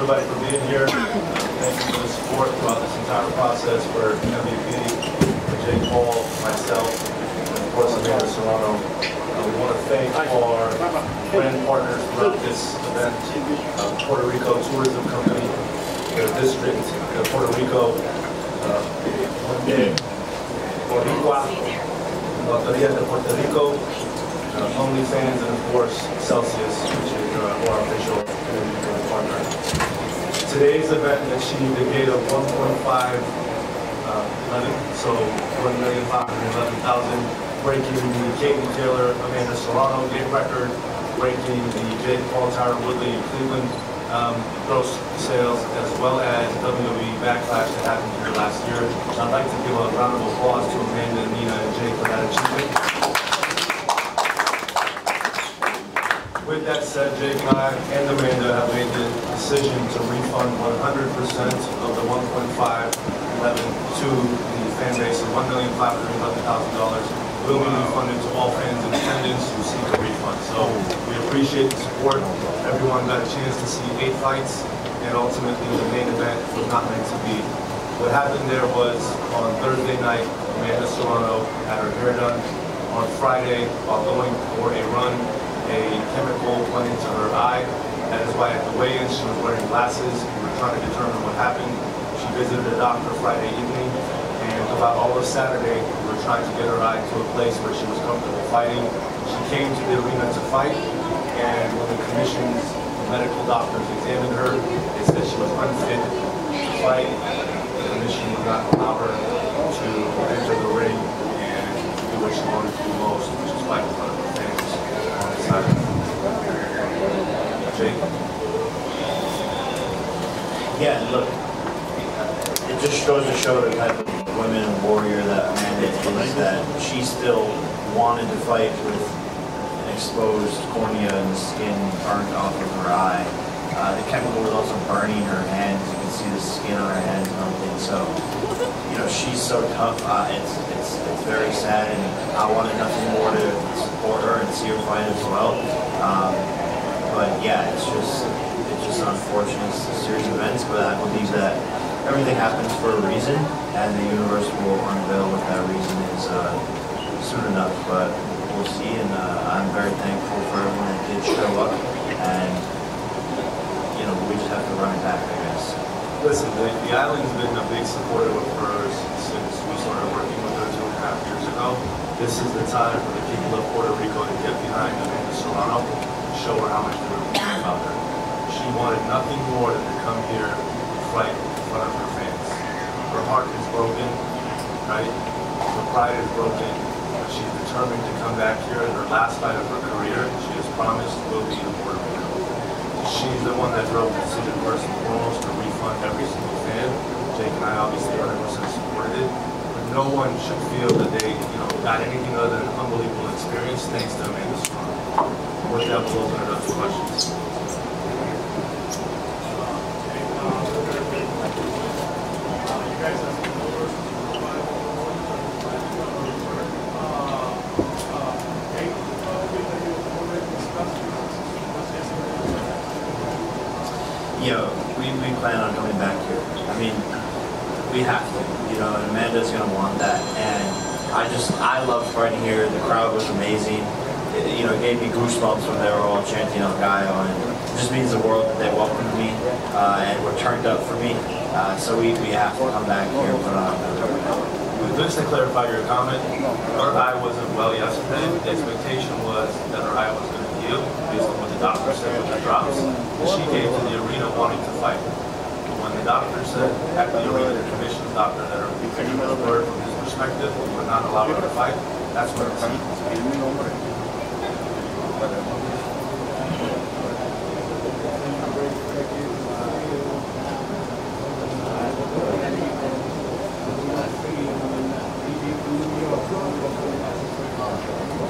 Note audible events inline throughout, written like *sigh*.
everybody for being here. Thank you for the support throughout this entire process for MVP, for Jake Paul, myself, and of course Amanda Serrano. Uh, we want to thank our brand partners throughout this event, uh, Puerto Rico Tourism Company, the district of Puerto Rico, uh, Boricua, Loteria de Puerto Rico, uh, OnlyFans, and of course Celsius, which is uh, our official partner. Today's event achieved a gate of 1.5 uh, million, so 1,511,000, breaking the Katie Taylor, Amanda Serrano gate record, breaking the Jake Paul, Tyron Woodley, Cleveland um, gross sales, as well as WWE Backlash that happened here last year. I'd like to give a round of applause to Amanda, Nina, and Jake for that achievement. With that said, Jake and I and Amanda have made the decision to refund 100% of the 1.511 to the fan base of $1,511,000 will be refunded to all fans in attendance who seek a refund. So we appreciate the support. Everyone got a chance to see eight fights, and ultimately the main event was not meant to be. What happened there was on Thursday night, Amanda Serrano had her hair done. On Friday, while going for a run, a chemical went into her eye. That is why at the weigh-in she was wearing glasses. We were trying to determine what happened. She visited a doctor Friday evening, and throughout all of Saturday, we were trying to get her eye to a place where she was comfortable fighting. She came to the arena to fight, and when the commission's medical doctors examined her, they said she was unfit to fight. The commission would not allow her to enter the ring and do what she wanted to do most, which is fight in front of her fans on the side. Yeah, look, it just goes to show the type of women and warrior that Amanda is, that she still wanted to fight with an exposed cornea and the skin burnt off of her eye. Uh, the chemical was also burning her hands. You can see the skin on her hands and everything. So, you know, she's so tough. Uh, it's, it's, it's very sad, and I wanted nothing more to support her and see her fight as well. Um, but yeah, it's just it's just unfortunate. It's a series of events, but I believe that everything happens for a reason, and the universe will unveil what that reason is uh, soon enough. But we'll see, and uh, I'm very thankful for everyone that did show up, and you know we just have to run it back, I guess. Listen, the, the island's been a big supporter of hers since we started working with her two and a half years ago. This is the time for the people of Puerto Rico to get behind Serrano and show her how much care about her. She wanted nothing more than to come here and fight in front of her fans. Her heart is broken, right? Her pride is broken. But she's determined to come back here in her last fight of her career. She has promised will be Puerto Rico. She's the one that drove the decision first and foremost to refund every single fan. Jake and I obviously 100% supported it. But no one should feel that they, you know, got anything other than an unbelievable experience thanks to Amanda Serrano. With that, we'll open it up to questions. You know, we, we plan on coming back here. I mean, we have to, you know, and Amanda's going to want that. And I just, I love fighting here. The crowd was amazing. It, you know, it gave me goosebumps when they were all chanting El Gallo. And it just means the world that they welcomed me uh, and were turned up for me. Uh, so we, we have to come back here and put on Just to clarify your comment, her eye wasn't well yesterday. The expectation was that her eye was going to based on what the doctor said with the drops. And she came to the arena wanting to fight. But when the doctor said at the arena, the commission doctor, that her was word from his perspective we would not allow her to fight, that's when it ceased.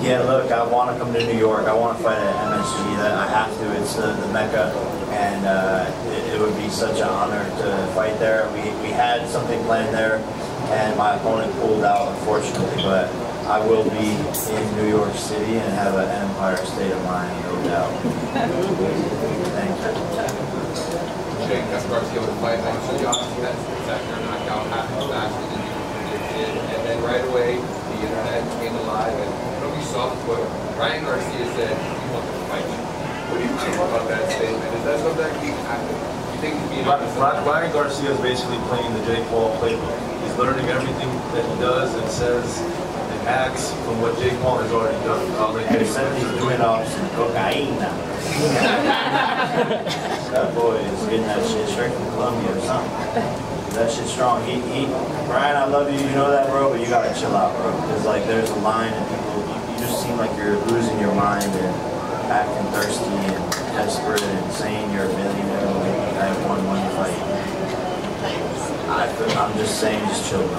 Yeah, look, I want to come to New York. I want to fight at MSG. That I have to. It's the, the mecca, and uh, it, it would be such an honor to fight there. We, we had something planned there, and my opponent pulled out, unfortunately. But I will be in New York City and have an Empire State of Mind, no doubt. Thank you. Jake, the fight. Like, so you obviously had a sector knockout predicted, and then right away the internet came alive, and nobody saw the photo. Ryan Garcia said he wanted to fight you. What do you think about that statement? Is that something that can happen? You think he's being? Ryan Ryan Garcia is basically playing the Jake Paul playbook. He's learning everything that he does and says and acts from what Jake Paul has already done. I'll let He you said he's doing off some cocaine. *laughs* that boy is getting that shit straight from Colombia or something. That shit's strong. He, he, Ryan, I love you. You know that, bro, but you gotta chill out, bro. Because like, there's a line, and people, you, just seem like you're losing your mind and acting thirsty and desperate and saying you're a millionaire when you had one money fight. I, I'm just saying, just chill, bro.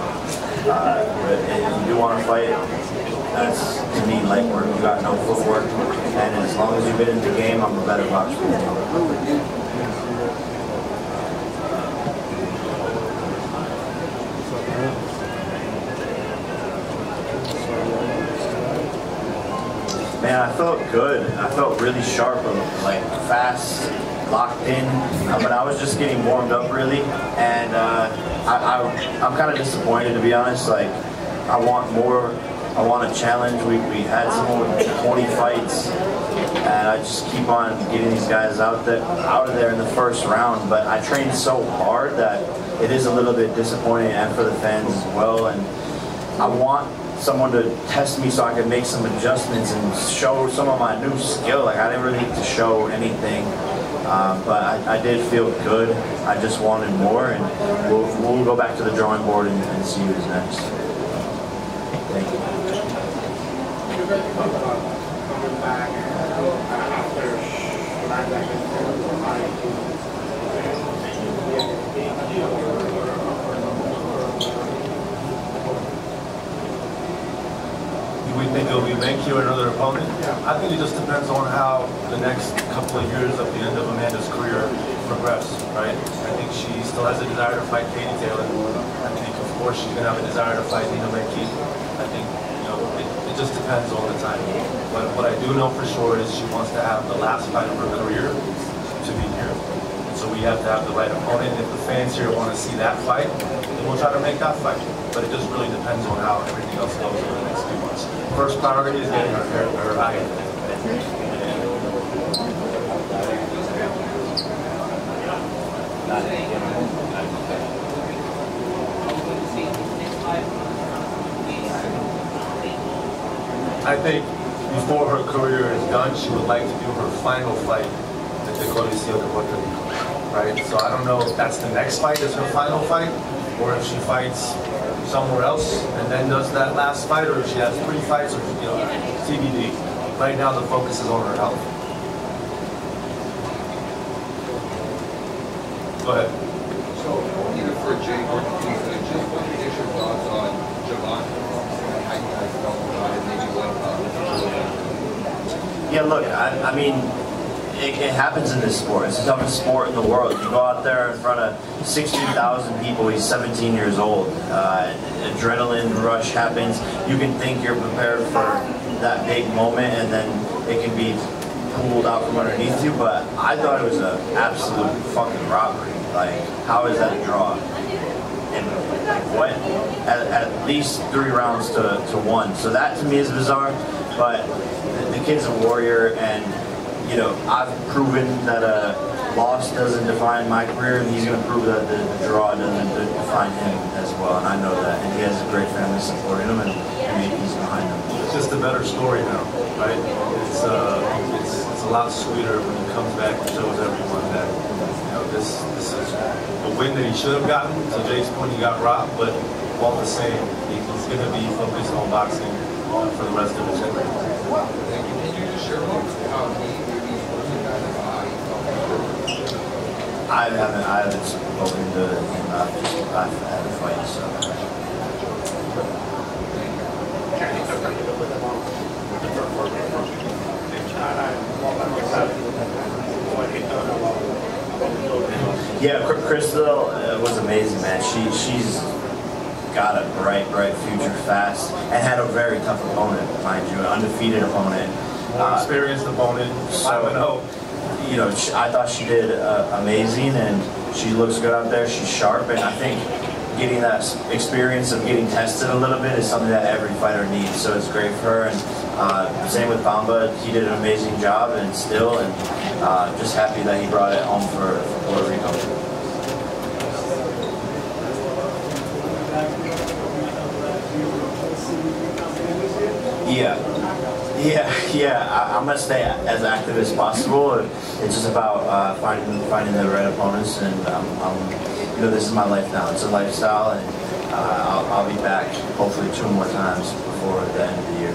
Uh, but if you do want to fight, that's to me like work. You got no footwork, and as long as you've been in the game, I'm a better boxer Man, I felt good. I felt really sharp, like fast, locked in. Uh, but I was just getting warmed up really, and uh, I, I'm kind of disappointed to be honest. Like, I want more. I want a challenge. We, we had someone with 20 fights, and I just keep on getting these guys out there, out of there in the first round. But I trained so hard that it is a little bit disappointing, and for the fans as well. And I want someone to test me so I could make some adjustments and show some of my new skill. Like I didn't really need to show anything, uh, but I, I did feel good. I just wanted more, and we'll, we'll go back to the drawing board and, and see who's next. Thank you. Think it'll be Meinke or another opponent? I think it just depends on how the next couple of years of the end of Amanda's career progress, right? I think she still has a desire to fight Katie Taylor. I think, of course, she's gonna have a desire to fight Nina Meinke. I think, you know, it, it just depends all the time. But what I do know for sure is she wants to have the last fight of her career to be here. So we have to have the right opponent. If the fans here want to see that fight, then we'll try to make that fight. But it just really depends on how everything else goes over the next few months. First priority is getting her, her, her eye. I think before her career is done, she would like to do her final fight at the Coliseo de Puerto Rico, right? So I don't know if that's the next fight is her final fight, or if she fights somewhere else and then does that last fight, or if she has three fights, or you know, TBD. Right now, the focus is on her health. Go ahead. So, either for Jake or Keith, just what are your thoughts on Javon? How you guys felt about it, maybe what, uh, Yeah, look, I, I mean, it, it happens in this sport. It's the toughest sport in the world. You go out there in front of 16,000 people. He's 17 years old. Uh, adrenaline rush happens. You can think you're prepared for that big moment, and then it can be pulled out from underneath you, but I thought it was an absolute fucking robbery. Like, how is that a draw? And what? At, at least three rounds to, to one. So that to me is bizarre. But the, the kid's a warrior, and you know I've proven that a loss doesn't define my career, and he's going to prove that the, the draw doesn't define him as well. And I know that, and he has a great family supporting him, and I mean, he's behind him. It's just a better story now, right? It's uh, it's, it's a lot sweeter when he comes back and shows everyone that you know this this is a win that he should have gotten. To Jake's point, he got robbed, but all the same, he's going to be focused on boxing uh, for the rest of his career. Thank you. Can you just share with us how he I haven't I haven't spoken to him. I've just I've had a fight, so. Yeah, Cr- Crystal uh, was amazing, man. She she's got a bright, bright future fast and had a very tough opponent, mind you, an undefeated opponent. More Uh, experienced opponent, so- 5 0. You know, sh I thought she did uh, amazing, and she looks good out there. She's sharp, and I think getting that experience of getting tested a little bit is something that every fighter needs. So it's great for her. And uh, same with Bamba, he did an amazing job, and still, and uh, just happy that he brought it home for, for Puerto Rico. Yeah. Yeah, I'm gonna stay as active as possible. It's just about uh, finding finding the right opponents, and um, um, you know, this is my life now. It's a lifestyle, and uh, I'll, I'll be back hopefully two more times before the end of the year.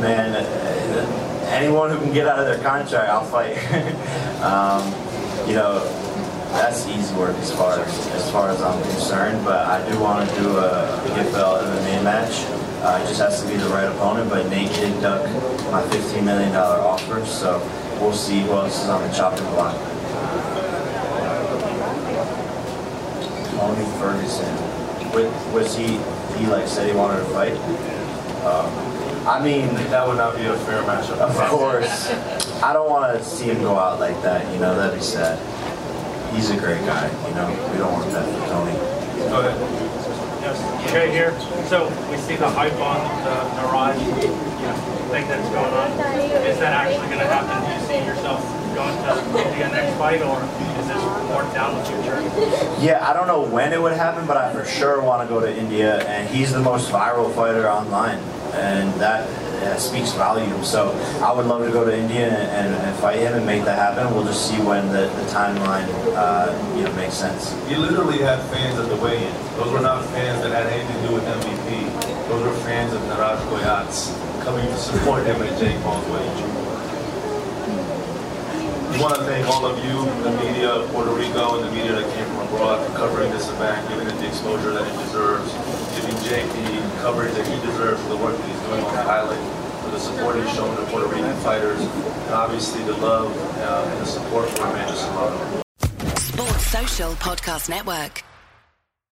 Man, uh, anyone who can get out of their contract, I'll fight. *laughs* um, you know, that's easy work as far as, as far as I'm concerned. But I do want to do a PFL MMA match. Uh, it just has to be the right opponent. But Nate did duck my $15 million offer, so we'll see who else is on the chopping block. Tony Ferguson. Was, was he? He like said he wanted to fight. Um, I mean, That would not be a fair matchup. of course. *laughs* I don't want to see him go out like that. You know, that'd be sad. He's a great guy. You know, we don't want that for Tony. Go ahead. Yes, Jay here. So we see the hype on the Neeraj, you know, thing that's going on. Is that actually going to happen? Do you see yourself going to India next fight, or is this more down the future? Yeah, I don't know when it would happen, but I for sure want to go to India. And he's the most viral fighter online, and that, that speaks volumes. So I would love to go to India and, and, fight him and make that happen. We'll just see when the, the timeline, uh, you know, makes sense. You literally had fans at the weigh-in. Those were not fans that had anything to do with MVP. Those were fans of Neeraj Goyat's coming to support *laughs* him at Jake Paul's weigh-in. We want to thank all of you, the media of Puerto Rico and the media that came from abroad for covering this event, giving it the exposure that it deserves, Jake the coverage that he deserves for the work that he's doing on the island, for the support he's shown to Puerto Rican fighters, and obviously the love uh, and the support for Amanda Serrano. Sports Social Podcast Network.